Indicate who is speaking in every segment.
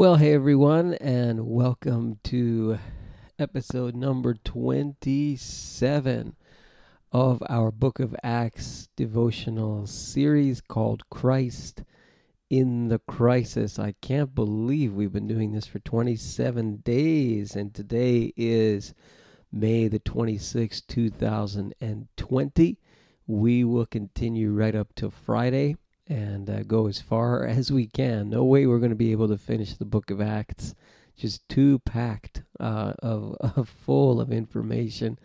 Speaker 1: Well, hey everyone, and welcome to episode number 27 of our Book of Acts devotional series called Christ in the Crisis. I can't believe we've been doing this for 27 days, and today is May the 26th, 2020. We will continue right up to Friday and uh, go as far as we can. No way we're going to be able to finish the book of Acts. Just too packed uh, of, of full of information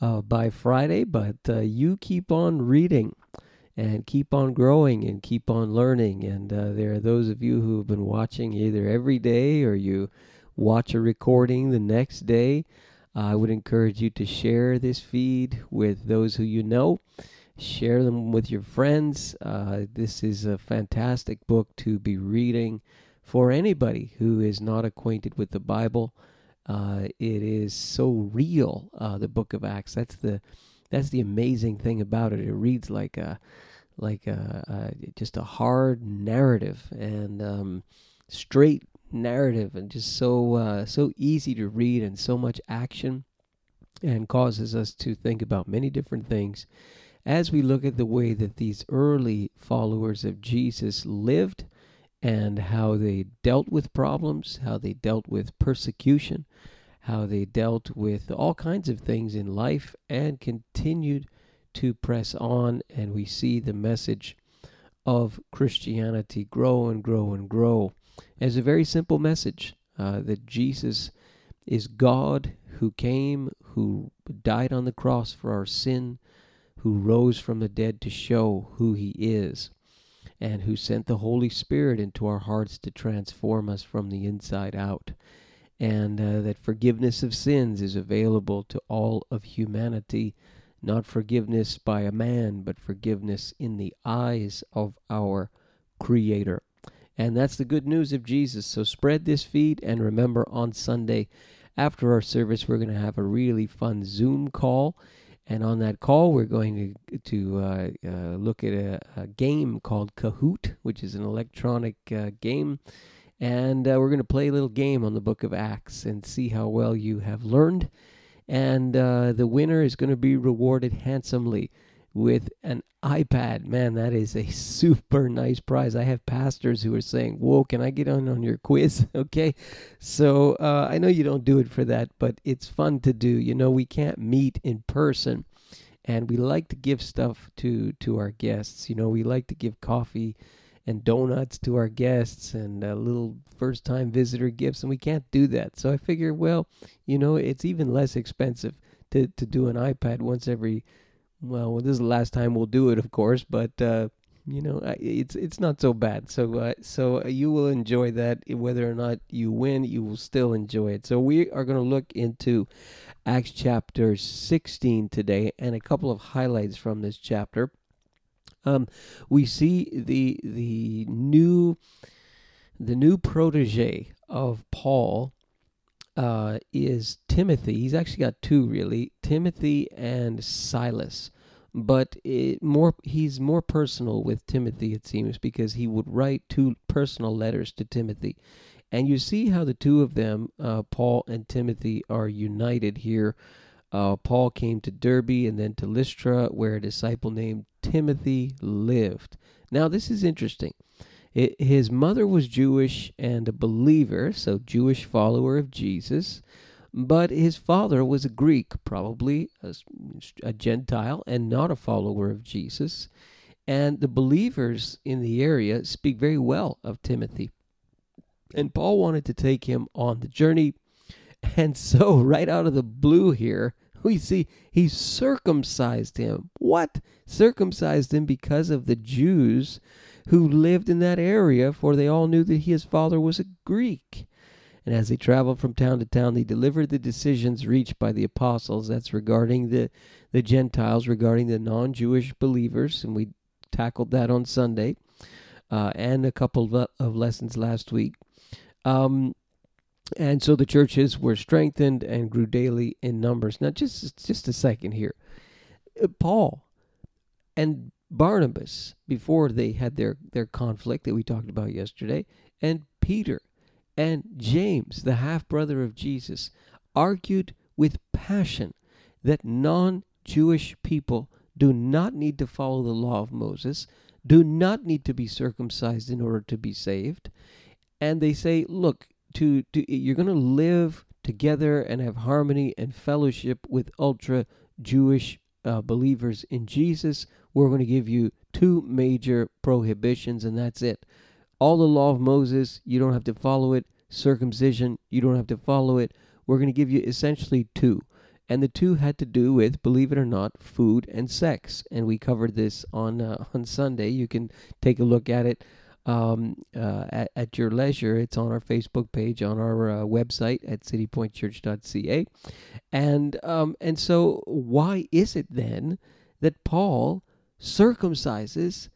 Speaker 1: uh, by Friday. But uh, you keep on reading and keep on growing and keep on learning. And uh, there are those of you who have been watching either every day or you watch a recording the next day. I would encourage you to share this feed with those who you know share them with your friends. Uh, this is a fantastic book to be reading for anybody who is not acquainted with the Bible. Uh, it is so real, uh, the Book of Acts. That's the that's the amazing thing about it. It reads like a like a, a just a hard narrative and um, straight narrative, and just so uh, so easy to read and so much action, and causes us to think about many different things as we look at the way that these early followers of Jesus lived and how they dealt with problems, how they dealt with persecution, how they dealt with all kinds of things in life and continued to press on. And we see the message of Christianity grow and grow and grow as a very simple message uh, that Jesus is God who came, who died on the cross for our sin who rose from the dead to show who he is, and who sent the Holy Spirit into our hearts to transform us from the inside out, and uh, that forgiveness of sins is available to all of humanity, not forgiveness by a man, but forgiveness in the eyes of our Creator. And that's the good news of Jesus. So spread this feed, and remember on Sunday, after our service, we're going to have a really fun Zoom call and on that call, we're going to to uh, uh, look at a, a, game called Kahoot, which is an electronic uh, game, and uh, we're going to play a little game on the Book of Acts and see how well you have learned. And uh, the winner is going to be rewarded handsomely with an iPad. Man, that is a super nice prize. I have pastors who are saying, Whoa, can I get on on your quiz? okay. So uh, I know you don't do it for that, but it's fun to do. You know, we can't meet in person. And we like to give stuff to to our guests. You know, we like to give coffee and donuts to our guests and uh, little first time visitor gifts, and we can't do that. So I figure, well, you know, it's even less expensive to, to do an iPad once every well, this is the last time we'll do it, of course, but uh, you know, it's it's not so bad. So uh, so you will enjoy that. Whether or not you win, you will still enjoy it. So we are going to look into Acts chapter 16 today, and a couple of highlights from this chapter. Um, we see the the new the new protege of Paul uh, is Timothy. He's actually got two really, Timothy and Silas. But it, more, he's more personal with Timothy, it seems, because he would write two personal letters to Timothy. And you see how the two of them, uh, Paul and Timothy, are united here. Uh, Paul came to Derbe and then to Lystra, where a disciple named Timothy lived. Now, this is interesting. It, his mother was Jewish and a believer, so Jewish follower of Jesus, but his father was a Greek, probably a, a Gentile, and not a follower of Jesus. And the believers in the area speak very well of Timothy. And Paul wanted to take him on the journey. And so, right out of the blue here, we see he circumcised him. What? Circumcised him because of the Jews who lived in that area, for they all knew that his father was a Greek. And as they traveled from town to town, they delivered the decisions reached by the apostles. That's regarding the, the Gentiles, regarding the non Jewish believers. And we tackled that on Sunday uh, and a couple of lessons last week. Um, and so the churches were strengthened and grew daily in numbers. Now, just just a second here. Uh, Paul and Barnabas before they had their, their conflict that we talked about yesterday, and Peter and James, the half brother of Jesus, argued with passion that non Jewish people do not need to follow the law of Moses, do not need to be circumcised in order to be saved. And they say, look, to, to you're going to live together and have harmony and fellowship with ultra Jewish uh, believers in Jesus. We're going to give you two major prohibitions, and that's it. All the law of Moses, you don't have to follow it. Circumcision, you don't have to follow it. We're going to give you essentially two and the two had to do with, believe it or not, food and sex. And we covered this on uh, on Sunday. You can take a look at it um, uh, at, at, your leisure. It's on our Facebook page, on our uh, website at citypointchurch.ca. And um, and so, why is it then that Paul circumcises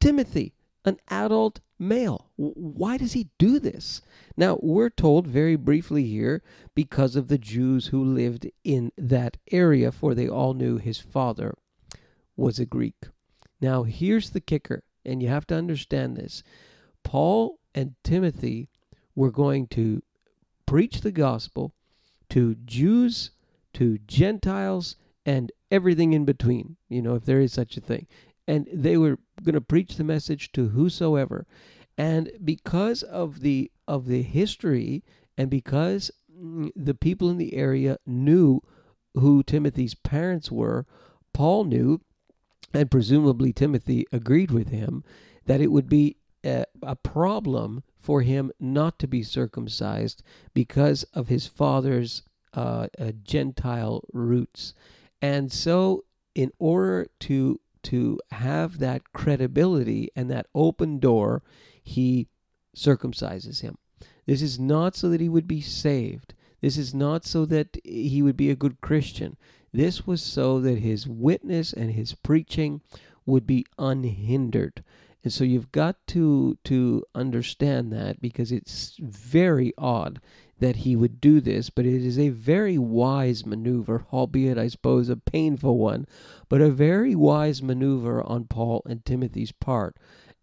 Speaker 1: Timothy, an adult male. Why does he do this? Now, we're told very briefly here because of the Jews who lived in that area, for they all knew his father was a Greek. Now, here's the kicker, and you have to understand this. Paul and Timothy were going to preach the gospel to Jews, to Gentiles, and everything in between, you know, if there is such a thing and they were going to preach the message to whosoever and because of the of the history and because the people in the area knew who Timothy's parents were Paul knew and presumably Timothy agreed with him that it would be a, a problem for him not to be circumcised because of his father's uh, uh, Gentile roots. And so, in order to to have that credibility and that open door, he circumcises him. This is not so that he would be saved. This is not so that he would be a good Christian. This was so that his witness and his preaching would be unhindered. And so you've got to to understand that because it's very odd that he would do this, but it is a very wise maneuver, albeit, I suppose, a painful one, but a very wise maneuver on Paul and Timothy's part.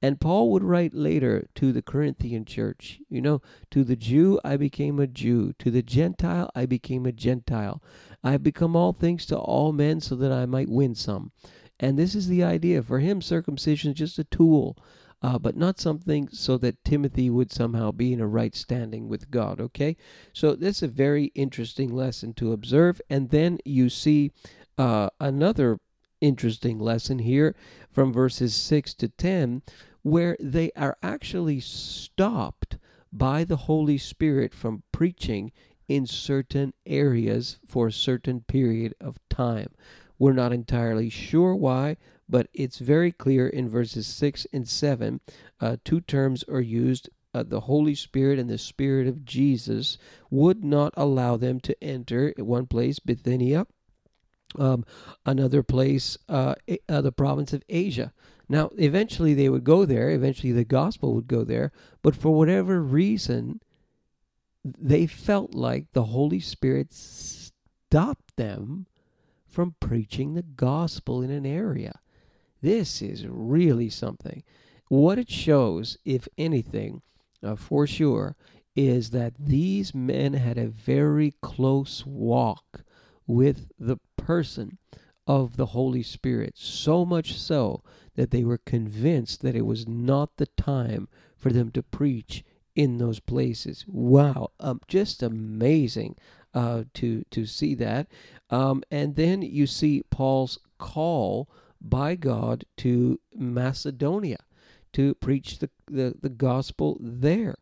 Speaker 1: And Paul would write later to the Corinthian church, you know, to the Jew I became a Jew, to the Gentile I became a Gentile. I have become all things to all men so that I might win some. And this is the idea. For him, circumcision is just a tool uh, but not something so that Timothy would somehow be in a right standing with God. Okay, so this is a very interesting lesson to observe, and then you see uh, another interesting lesson here from verses six to ten, where they are actually stopped by the Holy Spirit from preaching in certain areas for a certain period of time. We're not entirely sure why, but it's very clear in verses 6 and 7. Uh, two terms are used uh, the Holy Spirit and the Spirit of Jesus would not allow them to enter one place, Bithynia, um, another place, uh, uh, the province of Asia. Now, eventually they would go there, eventually the gospel would go there, but for whatever reason, they felt like the Holy Spirit stopped them from preaching the gospel in an area. This is really something. What it shows, if anything, uh, for sure, is that these men had a very close walk with the person of the Holy Spirit, so much so that they were convinced that it was not the time for them to preach in those places. Wow, um, just amazing uh, to to see that. Um, and then you see Paul's call by God to Macedonia to preach the, the, the gospel there.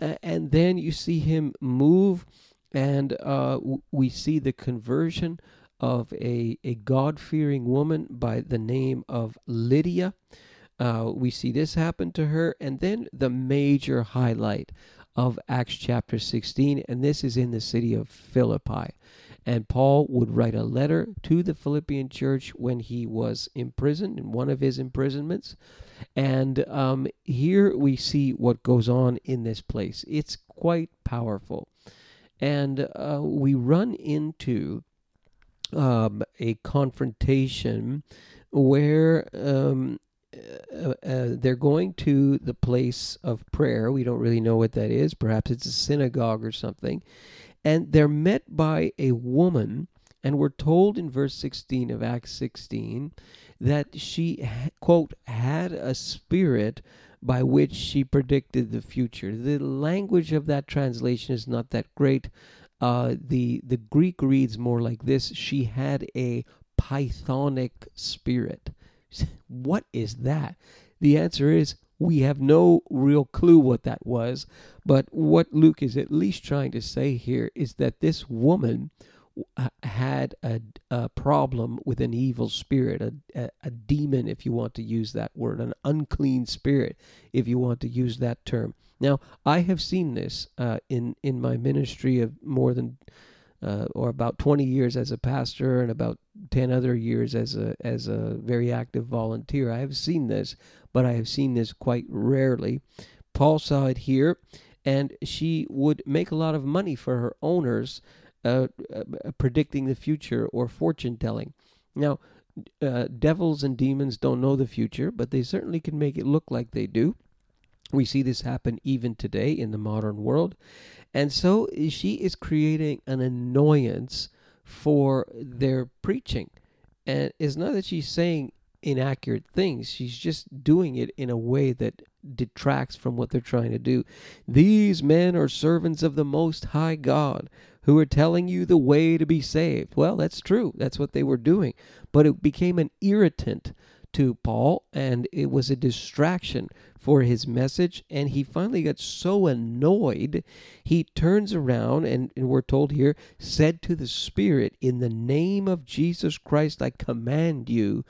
Speaker 1: Uh, and then you see him move, and uh, w- we see the conversion of a, a God fearing woman by the name of Lydia. Uh, we see this happen to her, and then the major highlight of Acts chapter 16, and this is in the city of Philippi. And Paul would write a letter to the Philippian church when he was imprisoned in one of his imprisonments. And um, here we see what goes on in this place. It's quite powerful. And uh, we run into um, a confrontation where um, uh, uh, they're going to the place of prayer. We don't really know what that is. Perhaps it's a synagogue or something. And they're met by a woman, and we're told in verse 16 of Acts 16 that she, quote, had a spirit by which she predicted the future. The language of that translation is not that great. Uh, the the Greek reads more like this: She had a pythonic spirit. What is that? The answer is we have no real clue what that was. But what Luke is at least trying to say here is that this woman had a, a problem with an evil spirit, a, a, a, demon, if you want to use that word, an unclean spirit, if you want to use that term. Now, I have seen this uh, in in my ministry of more than uh, or about 20 years as a pastor and about 10 other years as a as a very active volunteer. I have seen this, but I have seen this quite rarely. Paul saw it here, and she would make a lot of money for her owners uh, uh, predicting the future or fortune telling. Now, uh, devils and demons don't know the future, but they certainly can make it look like they do. We see this happen even today in the modern world. And so eh, she is creating an annoyance for their preaching. And it's not that she's saying inaccurate things, she's just doing it in a way that detracts from what they're trying to do. These men are servants of the Most High God who are telling you the way to be saved. Well, that's true. That's what they were doing. But it became an irritant to Paul and it was a distraction for his message. And he finally got so annoyed, he turns around and, and we're told here, said to the Spirit, In the name of Jesus Christ, I command you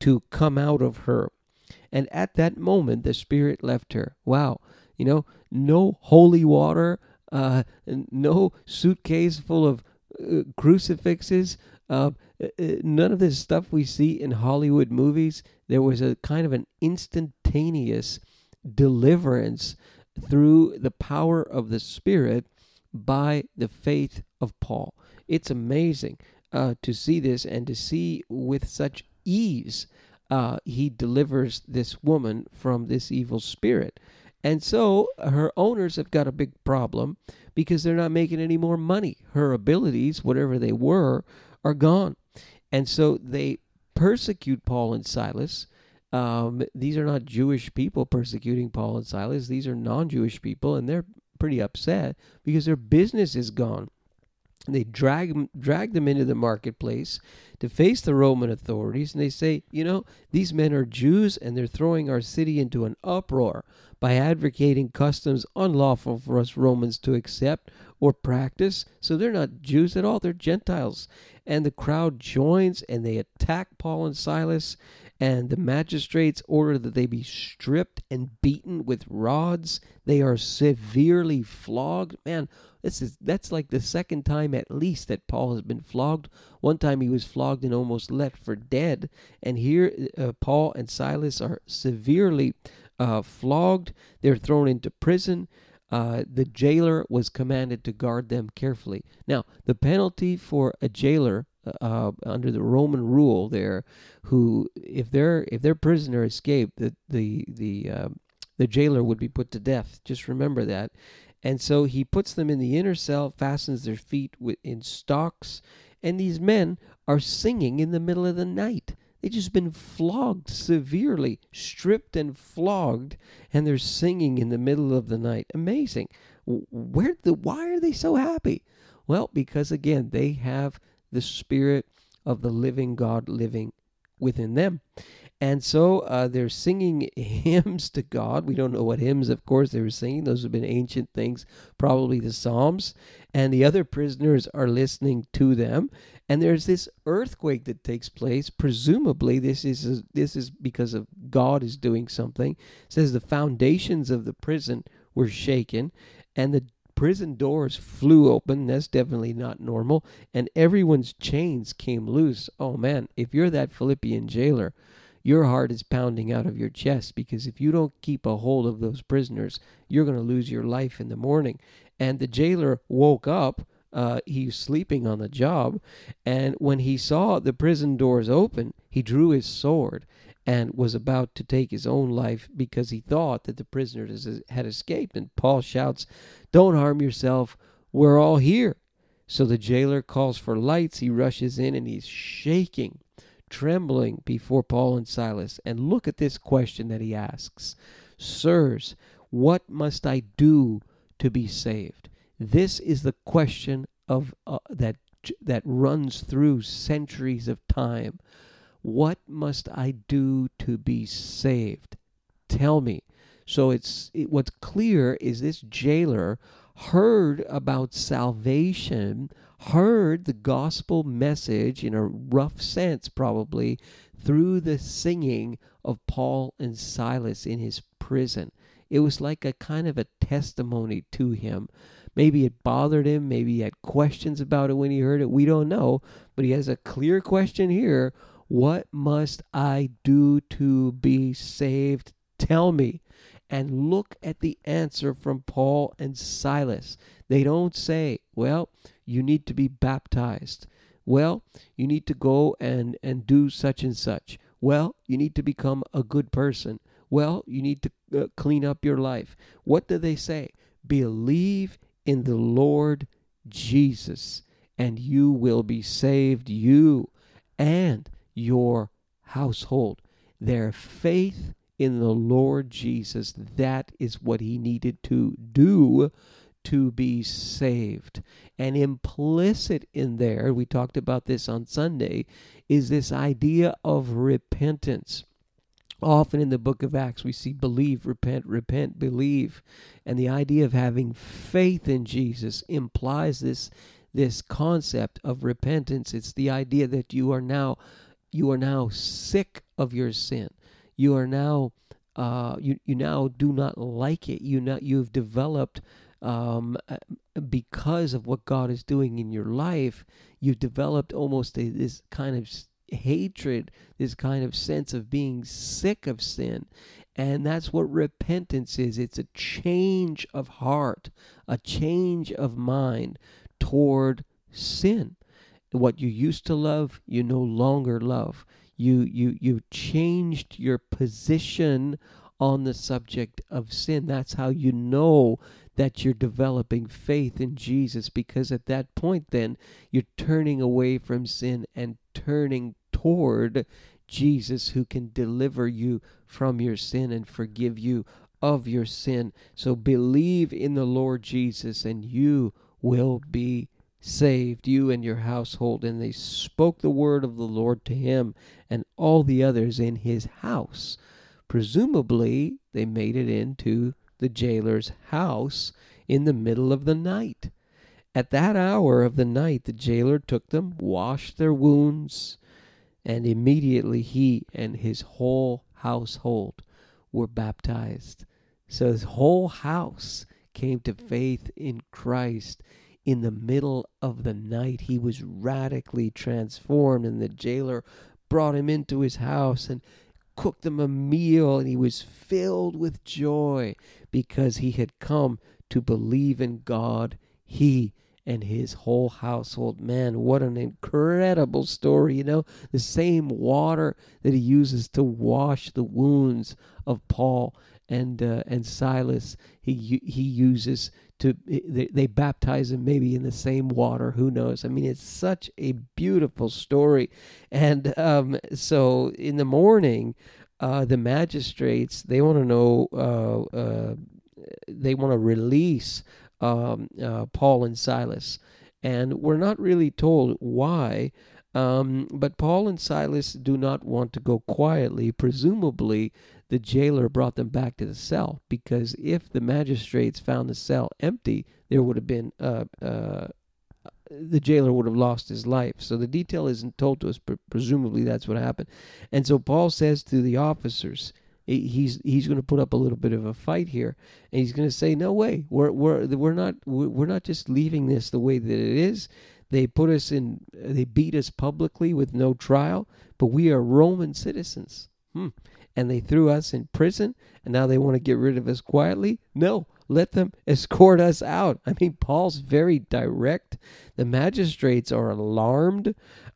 Speaker 1: to come out of her. And at that moment, the Spirit left her. Wow. You know, no holy water, uh, no suitcase full of uh, crucifixes. Uh, uh, none of this stuff we see in Hollywood movies. There was a kind of an instantaneous deliverance through the power of the Spirit by the faith of Paul. It's amazing uh, to see this and to see with such ease uh, he delivers this woman from this evil spirit. And so her owners have got a big problem because they're not making any more money. Her abilities, whatever they were, are gone. And so they persecute Paul and Silas. Um, these are not Jewish people persecuting Paul and Silas. These are non Jewish people, and they're pretty upset because their business is gone. They drag, drag them into the marketplace to face the Roman authorities, and they say, you know, these men are Jews and they're throwing our city into an uproar by advocating customs unlawful for us Romans to accept or practice. So they're not Jews at all, they're Gentiles. And the crowd joins and they attack Paul and Silas and the magistrates order that they be stripped and beaten with rods. They are severely flogged. Man, this is that's like the second time at least that Paul has been flogged. One time he was flogged and almost left for dead, and here uh, Paul and Silas are severely uh, flogged. They're thrown into prison. Uh, the jailer was commanded to guard them carefully. Now, the penalty for a jailer uh, under the Roman rule there, who if their if their prisoner escaped, the the the uh, the jailer would be put to death. Just remember that. And so he puts them in the inner cell, fastens their feet in stocks, and these men are singing in the middle of the night. They've just been flogged severely, stripped and flogged, and they're singing in the middle of the night. Amazing. Where the why are they so happy? Well, because again, they have the Spirit of the living God living within them. And so uh, they're singing hymns to God. We don't know what hymns, of course, they were singing. Those have been ancient things, probably the Psalms. And the other prisoners are listening to them. And there's this earthquake that takes place. Presumably, this is this is because of God is doing something. It says the foundations of the prison were shaken, and the prison doors flew open. That's definitely not normal. And everyone's chains came loose. Oh man, if you're that Philippian jailer, your heart is pounding out of your chest because if you don't keep a hold of those prisoners, you're going to lose your life in the morning. And the jailer woke up. Uh, he's sleeping on the job. And when he saw the prison doors open, he drew his sword and was about to take his own life because he thought that the prisoners had escaped. And Paul shouts, Don't harm yourself. We're all here. So the jailer calls for lights. He rushes in and he's shaking, trembling before Paul and Silas. And look at this question that he asks Sirs, what must I do to be saved? This is the question of uh, that that runs through centuries of time. What must I do to be saved? Tell me. So it's it, what's clear is this jailer heard about salvation, heard the gospel message in a rough sense, probably, through the singing of Paul and Silas in his prison. It was like a kind of a testimony to him. Maybe it bothered him. Maybe he had questions about it when he heard it. We don't know. But he has a clear question here What must I do to be saved? Tell me and look at the answer from Paul and Silas. They don't say, well, you need to be baptized. Well, you need to go and, and do such and such. Well, you need to become a good person. Well, you need to uh, clean up your life. What do they say? Believe in the Lord Jesus, and you will be saved, you and your household. Their faith in the Lord Jesus. That is what he needed to do to be saved. And implicit in there, we talked about this on Sunday, is this idea of repentance. Often in the book of Acts, we see believe, repent, repent, believe. And the idea of having faith in Jesus implies this, this concept of repentance. It's the idea that you are now you are now sick of your sin you are now uh, you you now do not like it. You now you've developed um, uh, because of what God is doing in your life. You've developed almost a, this kind of hatred, this kind of sense of being sick of sin. And that's what repentance is. It's a change of heart, a change of mind toward sin. What you used to love, you no longer love you you you changed your position on the subject of sin that's how you know that you're developing faith in Jesus because at that point then you're turning away from sin and turning toward Jesus who can deliver you from your sin and forgive you of your sin so believe in the Lord Jesus and you will be saved you and your household. And they spoke the word of the Lord to him and all the others in his house. Presumably, they made it into the jailer's house in the middle of the night. At that hour of the night, the jailer took them, washed their wounds, and immediately he and his whole household were baptized. So his whole house came to faith in Christ in the middle of the night. He was radically transformed, and the jailer brought him into his house and cooked him a meal, and he was filled with joy because he had come to believe in God. He and his whole household. Man, what an incredible story. You know, the same water that he uses to wash the wounds of Paul and uh, and Silas, he he uses to they, they baptize him maybe in the same water who knows? I mean it's such a beautiful story. And um, so in the morning uh, the magistrates they want to know uh, uh, they want to release um, uh, paul and silas. And we're not really told why um, but Paul and Silas do not want to go quietly. Presumably, the jailer brought them back to the cell because if the magistrates found the cell empty, there would have been uh, uh, the jailer would have lost his life. So the detail isn't told to us, but presumably that's what happened. And so Paul says to the officers, he's he's going to put up a little bit of a fight here, and he's going to say, "No way, we're we're we're not we're not just leaving this the way that it is." They put us in, they beat us publicly with no trial, but we are Roman citizens. Hmm. And they threw us in prison, and now they want to get rid of us quietly? No, let them escort us out. I mean, Paul's very direct. The magistrates are alarmed.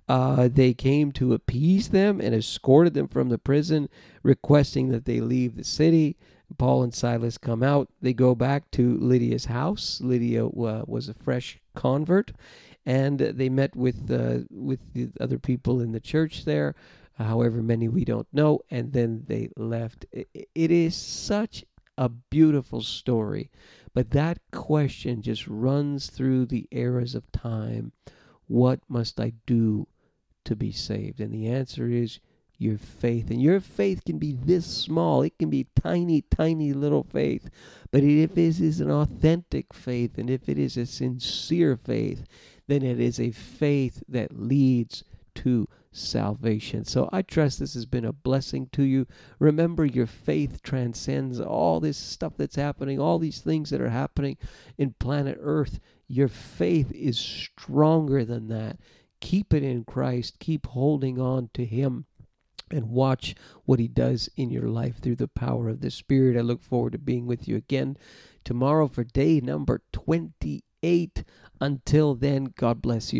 Speaker 1: Uh, they came to appease them and escorted them from the prison, requesting that they leave the city. Paul and Silas come out. They go back to Lydia's house. Lydia uh, was a fresh convert, and they met with uh, with the other people in the church there. However many we don't know, and then they left. It is such a beautiful story, but that question just runs through the eras of time. What must I do to be saved? And the answer is your faith. And your faith can be this small, it can be tiny, tiny little faith. But if it is an authentic faith and if it is a sincere faith, then it is a faith that leads to salvation. So I trust this has been a blessing to you. Remember, your faith transcends all this stuff that's happening, all these things that are happening in planet Earth. Your faith is stronger than that. Keep it in Christ, keep holding on to Him and watch what he does in your life through the power of the Spirit. I look forward to being with you again tomorrow for day number 28. Until then, God bless you.